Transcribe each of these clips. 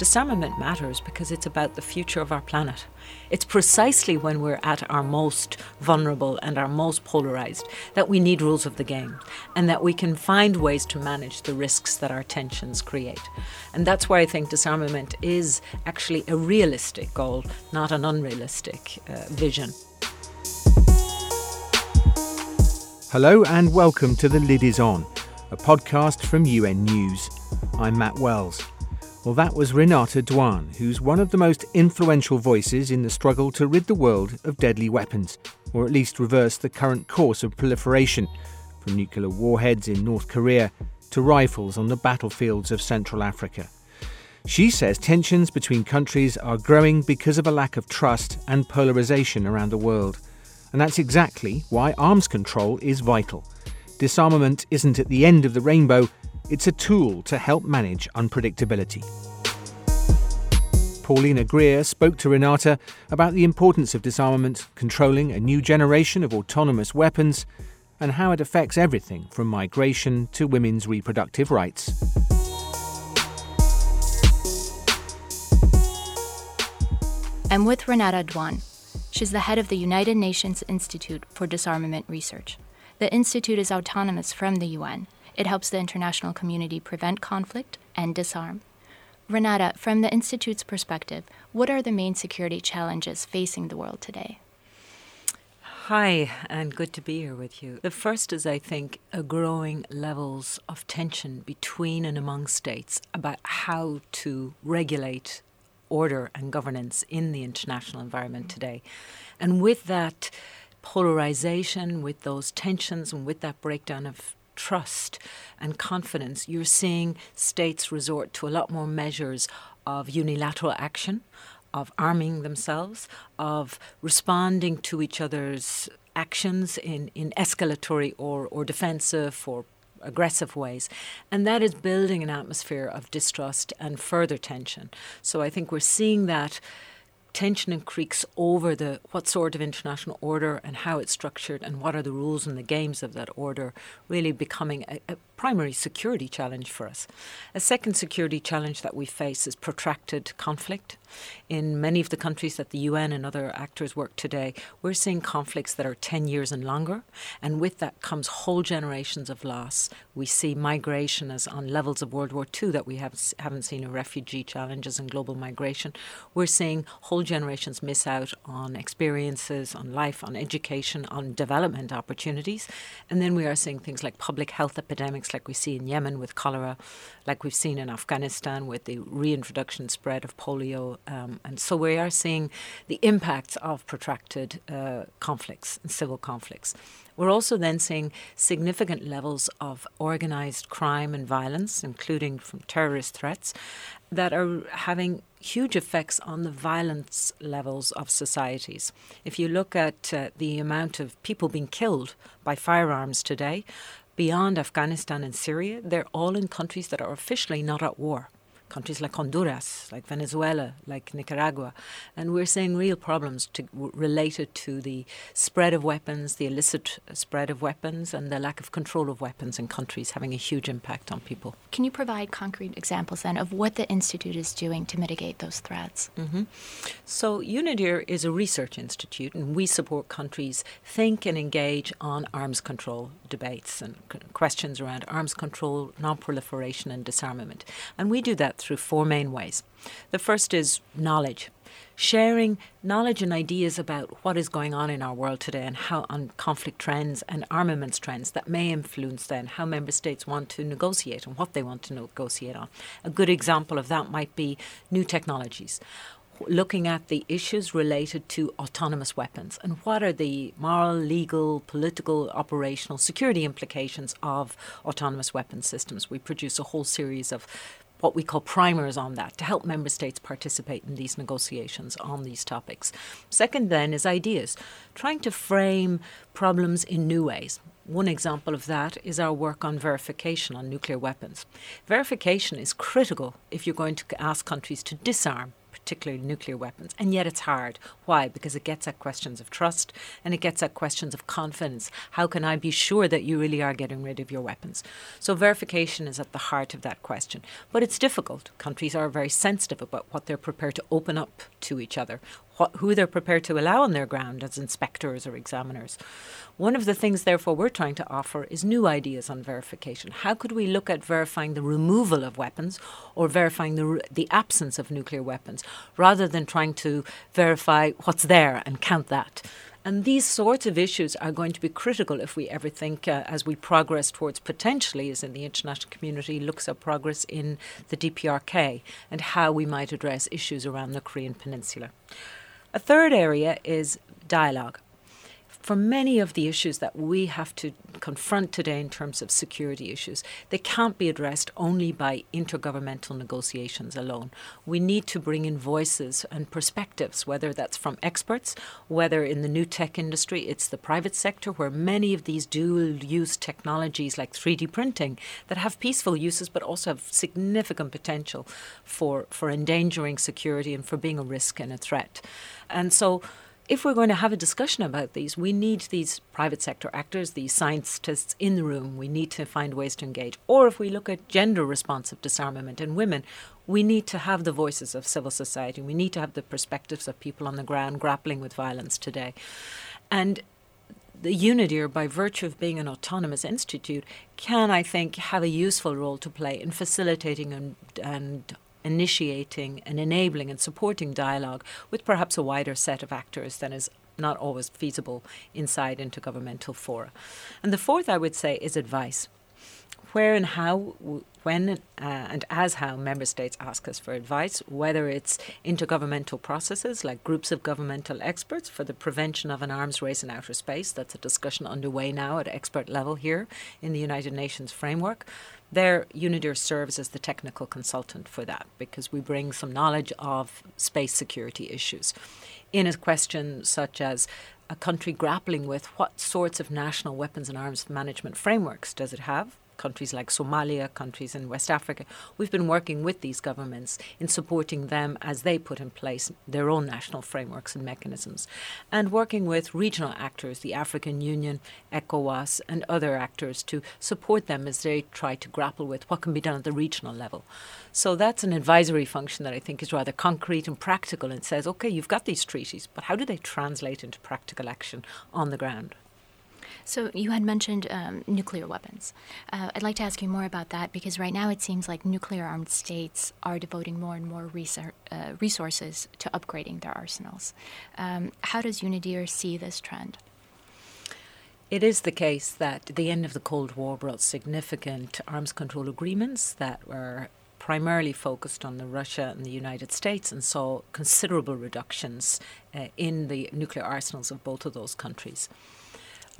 disarmament matters because it's about the future of our planet. It's precisely when we're at our most vulnerable and our most polarized that we need rules of the game and that we can find ways to manage the risks that our tensions create. And that's why I think disarmament is actually a realistic goal, not an unrealistic uh, vision. Hello and welcome to The Lid Is On, a podcast from UN News. I'm Matt Wells. Well, that was Renata Dwan, who's one of the most influential voices in the struggle to rid the world of deadly weapons, or at least reverse the current course of proliferation, from nuclear warheads in North Korea to rifles on the battlefields of Central Africa. She says tensions between countries are growing because of a lack of trust and polarization around the world. And that's exactly why arms control is vital. Disarmament isn't at the end of the rainbow, it's a tool to help manage unpredictability. Paulina Greer spoke to Renata about the importance of disarmament, controlling a new generation of autonomous weapons, and how it affects everything from migration to women's reproductive rights. I'm with Renata Dwan. She's the head of the United Nations Institute for Disarmament Research. The institute is autonomous from the UN. It helps the international community prevent conflict and disarm. Renata, from the Institute's perspective, what are the main security challenges facing the world today? Hi, and good to be here with you. The first is, I think, a growing levels of tension between and among states about how to regulate order and governance in the international environment today. And with that polarization, with those tensions, and with that breakdown of trust and confidence, you're seeing states resort to a lot more measures of unilateral action, of arming themselves, of responding to each other's actions in, in escalatory or, or defensive or aggressive ways. And that is building an atmosphere of distrust and further tension. So I think we're seeing that tension increase over the what sort of international order and how it's structured and what are the rules and the games of that order really becoming a, a primary security challenge for us. A second security challenge that we face is protracted conflict. In many of the countries that the UN and other actors work today, we're seeing conflicts that are 10 years and longer, and with that comes whole generations of loss. We see migration as on levels of World War II that we have, haven't seen in refugee challenges and global migration. We're seeing whole generations miss out on experiences, on life, on education, on development opportunities. And then we are seeing things like public health epidemics like we see in Yemen with cholera, like we've seen in Afghanistan with the reintroduction spread of polio. Um, and so we are seeing the impacts of protracted uh, conflicts and civil conflicts. We're also then seeing significant levels of organised crime and violence, including from terrorist threats, that are having huge effects on the violence levels of societies. If you look at uh, the amount of people being killed by firearms today, beyond Afghanistan and Syria, they're all in countries that are officially not at war countries like Honduras, like Venezuela, like Nicaragua, and we're seeing real problems to, related to the spread of weapons, the illicit spread of weapons, and the lack of control of weapons in countries having a huge impact on people. Can you provide concrete examples then of what the institute is doing to mitigate those threats? Mm-hmm. So UNIDIR is a research institute, and we support countries think and engage on arms control debates and questions around arms control, non-proliferation, and disarmament, and we do that through four main ways. The first is knowledge. Sharing knowledge and ideas about what is going on in our world today and how on conflict trends and armaments trends that may influence then how member states want to negotiate and what they want to negotiate on. A good example of that might be new technologies looking at the issues related to autonomous weapons and what are the moral, legal, political, operational, security implications of autonomous weapon systems. We produce a whole series of what we call primers on that to help member states participate in these negotiations on these topics. Second, then, is ideas, trying to frame problems in new ways. One example of that is our work on verification on nuclear weapons. Verification is critical if you're going to ask countries to disarm particularly nuclear weapons. And yet it's hard. Why? Because it gets at questions of trust and it gets at questions of confidence. How can I be sure that you really are getting rid of your weapons? So verification is at the heart of that question. But it's difficult. Countries are very sensitive about what they're prepared to open up to each other, what, who they're prepared to allow on their ground as inspectors or examiners. One of the things, therefore, we're trying to offer is new ideas on verification. How could we look at verifying the removal of weapons or verifying the, the absence of nuclear weapons rather than trying to verify what's there and count that? And these sorts of issues are going to be critical if we ever think, uh, as we progress towards potentially, as in the international community looks at progress in the DPRK and how we might address issues around the Korean Peninsula. A third area is dialogue for many of the issues that we have to confront today in terms of security issues, they can't be addressed only by intergovernmental negotiations alone. We need to bring in voices and perspectives, whether that's from experts, whether in the new tech industry, it's the private sector, where many of these dual use technologies like 3D printing that have peaceful uses but also have significant potential for, for endangering security and for being a risk and a threat. And so, if we're going to have a discussion about these, we need these private sector actors, these scientists in the room. We need to find ways to engage. Or if we look at gender responsive disarmament in women, we need to have the voices of civil society. We need to have the perspectives of people on the ground grappling with violence today. And the UNIDIR, by virtue of being an autonomous institute, can, I think, have a useful role to play in facilitating and, and initiating and enabling and supporting dialogue with perhaps a wider set of actors than is not always feasible inside intergovernmental fora. And the fourth, I would say, is advice. Where and how, when uh, and as how member states ask us for advice, whether it's intergovernmental processes like groups of governmental experts for the prevention of an arms race in outer space. That's a discussion underway now at expert level here in the United Nations framework there, UNIDIR serves as the technical consultant for that because we bring some knowledge of space security issues. In a question such as a country grappling with what sorts of national weapons and arms management frameworks does it have? Countries like Somalia, countries in West Africa, we've been working with these governments in supporting them as they put in place their own national frameworks and mechanisms, and working with regional actors, the African Union, ECOWAS, and other actors to support them as they try to grapple with what can be done at the regional level. So that's an advisory function that I think is rather concrete and practical and says, okay, you've got these treaties, but how do they translate into practical action on the ground? So you had mentioned um, nuclear weapons. Uh, I'd like to ask you more about that because right now it seems like nuclear-armed states are devoting more and more uh, resources to upgrading their arsenals. Um, how does UNIDIR see this trend? It is the case that the end of the Cold War brought significant arms control agreements that were primarily focused on the Russia and the United States and saw considerable reductions uh, in the nuclear arsenals of both of those countries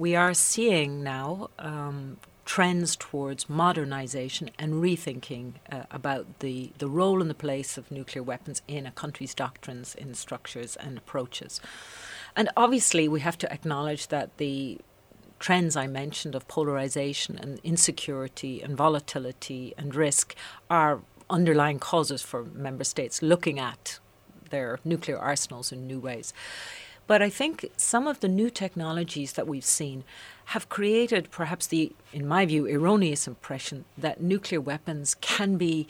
we are seeing now um, trends towards modernization and rethinking uh, about the, the role and the place of nuclear weapons in a country's doctrines, in structures, and approaches. And obviously, we have to acknowledge that the trends I mentioned of polarization and insecurity and volatility and risk are underlying causes for member states looking at their nuclear arsenals in new ways. But I think some of the new technologies that we've seen have created perhaps the, in my view, erroneous impression that nuclear weapons can be,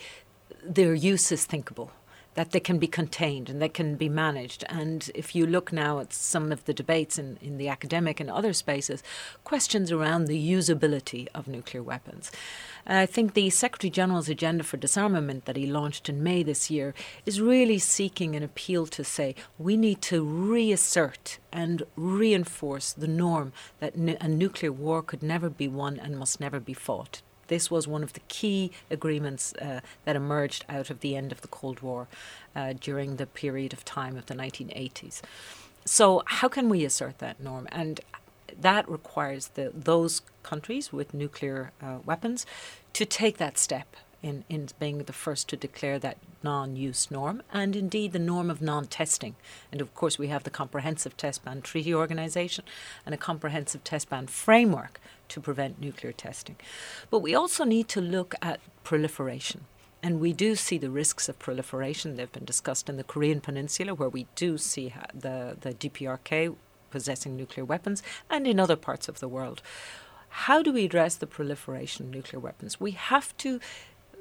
their use is thinkable that they can be contained and they can be managed. And if you look now at some of the debates in, in the academic and other spaces, questions around the usability of nuclear weapons. I think the Secretary General's agenda for disarmament that he launched in May this year is really seeking an appeal to say we need to reassert and reinforce the norm that a nuclear war could never be won and must never be fought. This was one of the key agreements uh, that emerged out of the end of the Cold War uh, during the period of time of the 1980s. So, how can we assert that norm? And that requires the, those countries with nuclear uh, weapons to take that step in, in being the first to declare that non use norm and indeed the norm of non testing. And of course, we have the Comprehensive Test Ban Treaty Organization and a Comprehensive Test Ban Framework to prevent nuclear testing. But we also need to look at proliferation And we do see the risks of proliferation. They've been discussed in the Korean Peninsula, where we do see the, the DPRK possessing nuclear weapons, and in other parts of the world. How do we address the proliferation of nuclear weapons? We have to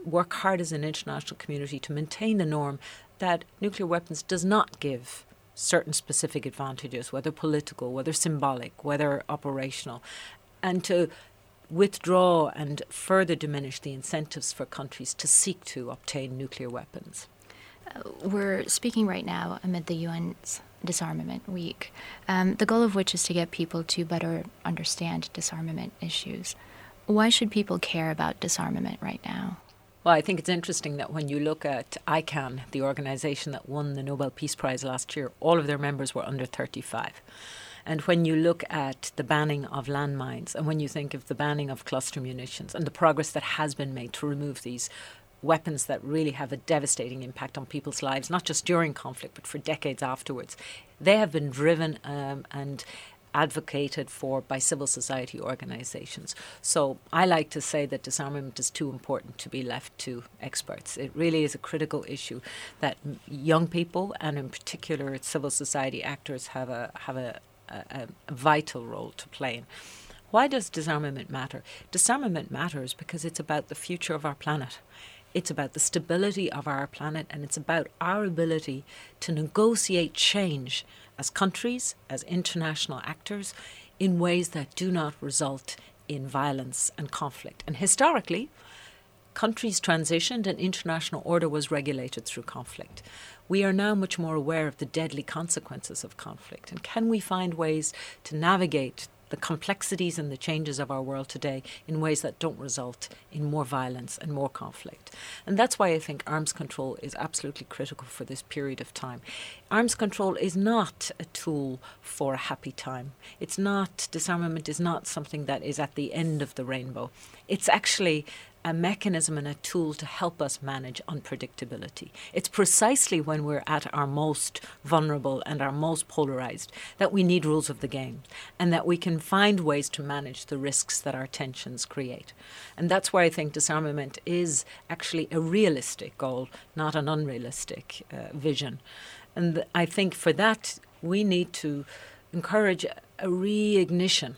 work hard as an international community to maintain the norm that nuclear weapons does not give certain specific advantages, whether political, whether symbolic, whether operational, and to withdraw and further diminish the incentives for countries to seek to obtain nuclear weapons. Uh, we're speaking right now amid the UN's Disarmament Week, um, the goal of which is to get people to better understand disarmament issues. Why should people care about disarmament right now? Well, I think it's interesting that when you look at ICAN, the organization that won the Nobel Peace Prize last year, all of their members were under 35. And when you look at the banning of landmines and when you think of the banning of cluster munitions and the progress that has been made to remove these weapons that really have a devastating impact on people's lives, not just during conflict, but for decades afterwards, they have been driven um, and advocated for by civil society organizations. So I like to say that disarmament is too important to be left to experts. It really is a critical issue that young people and in particular civil society actors have a have a, a, a vital role to play in. Why does disarmament matter? Disarmament matters because it's about the future of our planet. It's about the stability of our planet and it's about our ability to negotiate change as countries, as international actors, in ways that do not result in violence and conflict. And historically, countries transitioned and international order was regulated through conflict. We are now much more aware of the deadly consequences of conflict. And can we find ways to navigate the complexities and the changes of our world today in ways that don't result in more violence and more conflict. And that's why I think arms control is absolutely critical for this period of time. Arms control is not a tool for a happy time. It's not, disarmament is not something that is at the end of the rainbow. It's actually a mechanism and a tool to help us manage unpredictability. It's precisely when we're at our most vulnerable and our most polarized that we need rules of the game and that we can find ways to manage the risks that our tensions create. And that's why I think disarmament is actually a realistic goal, not an unrealistic uh, vision. And I think for that, we need to encourage a reignition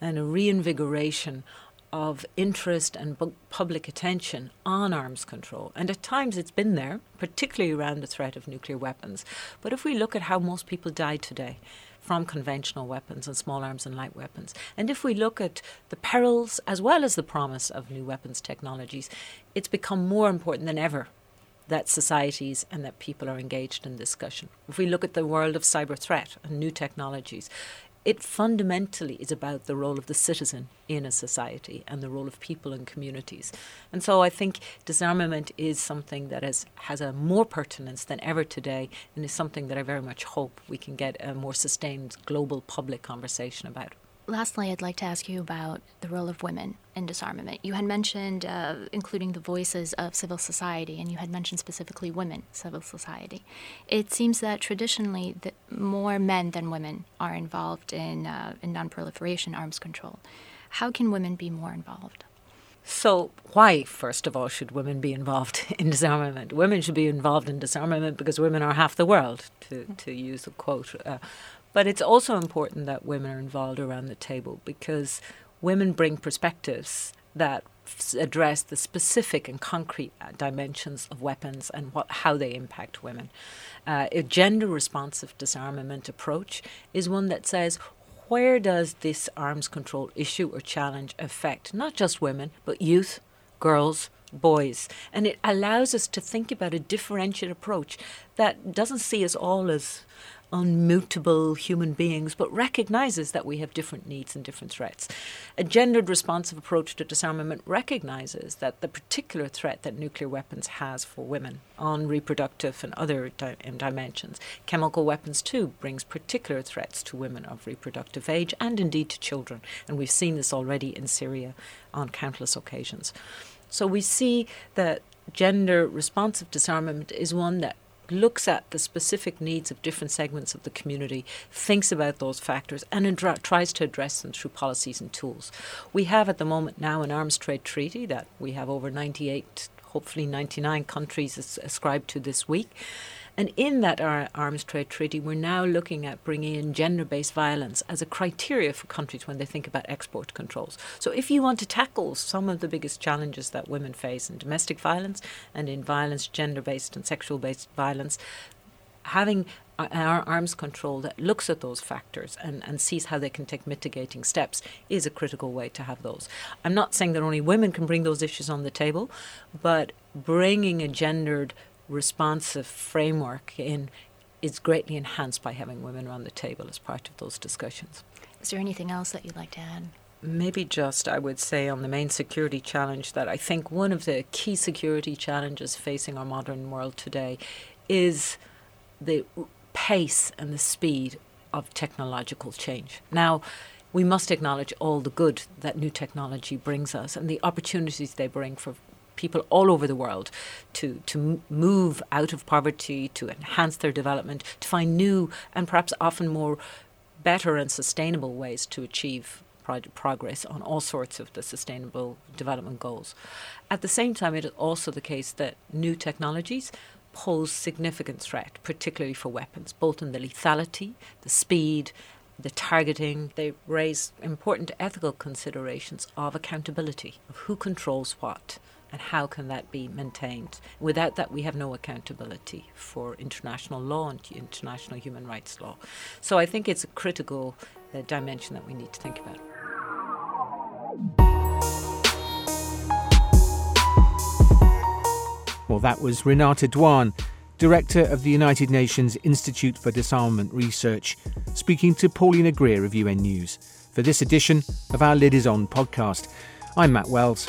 and a reinvigoration of interest and bu- public attention on arms control. And at times it's been there, particularly around the threat of nuclear weapons. But if we look at how most people die today, from conventional weapons and small arms and light weapons. And if we look at the perils as well as the promise of new weapons technologies, it's become more important than ever that societies and that people are engaged in discussion. If we look at the world of cyber threat and new technologies, it fundamentally is about the role of the citizen in a society and the role of people and communities. And so I think disarmament is something that has, has a more pertinence than ever today and is something that I very much hope we can get a more sustained global public conversation about. Lastly, I'd like to ask you about the role of women in disarmament. You had mentioned uh, including the voices of civil society, and you had mentioned specifically women, civil society. It seems that traditionally, more men than women are involved in, uh, in non-proliferation arms control. How can women be more involved? So, why, first of all, should women be involved in disarmament? Women should be involved in disarmament because women are half the world, to, to use a quote uh, but it's also important that women are involved around the table because women bring perspectives that address the specific and concrete uh, dimensions of weapons and what, how they impact women. Uh, a gender responsive disarmament approach is one that says, where does this arms control issue or challenge affect not just women, but youth, girls, boys? And it allows us to think about a differentiated approach that doesn't see us all as unmutable human beings, but recognizes that we have different needs and different threats. A gendered responsive approach to disarmament recognizes that the particular threat that nuclear weapons has for women on reproductive and other di- dimensions. Chemical weapons, too, brings particular threats to women of reproductive age and indeed to children. And we've seen this already in Syria on countless occasions. So we see that gender responsive disarmament is one that looks at the specific needs of different segments of the community, thinks about those factors, and adra- tries to address them through policies and tools. We have at the moment now an arms trade treaty that we have over 98 hopefully 99 countries ascribed to this week. And in that arms trade treaty, we're now looking at bringing in gender based violence as a criteria for countries when they think about export controls. So, if you want to tackle some of the biggest challenges that women face in domestic violence and in violence, gender based and sexual based violence, having our arms control that looks at those factors and, and sees how they can take mitigating steps is a critical way to have those. I'm not saying that only women can bring those issues on the table, but bringing a gendered responsive framework in is greatly enhanced by having women around the table as part of those discussions. Is there anything else that you'd like to add? Maybe just, I would say, on the main security challenge, that I think one of the key security challenges facing our modern world today is the pace and the speed of technological change. Now, we must acknowledge all the good that new technology brings us and the opportunities they bring for people all over the world to, to move out of poverty, to enhance their development, to find new and perhaps often more better and sustainable ways to achieve progress on all sorts of the sustainable development goals. At the same time, it is also the case that new technologies pose significant threat, particularly for weapons, both in the lethality, the speed, the targeting. They raise important ethical considerations of accountability, of who controls what, and how can that be maintained? Without that, we have no accountability for international law and international human rights law. So I think it's a critical uh, dimension that we need to think about. Well, that was Renata Dwan, Director of the United Nations Institute for Disarmament Research, speaking to Paulina Greer of UN News for this edition of our Lid Is On podcast. I'm Matt Wells.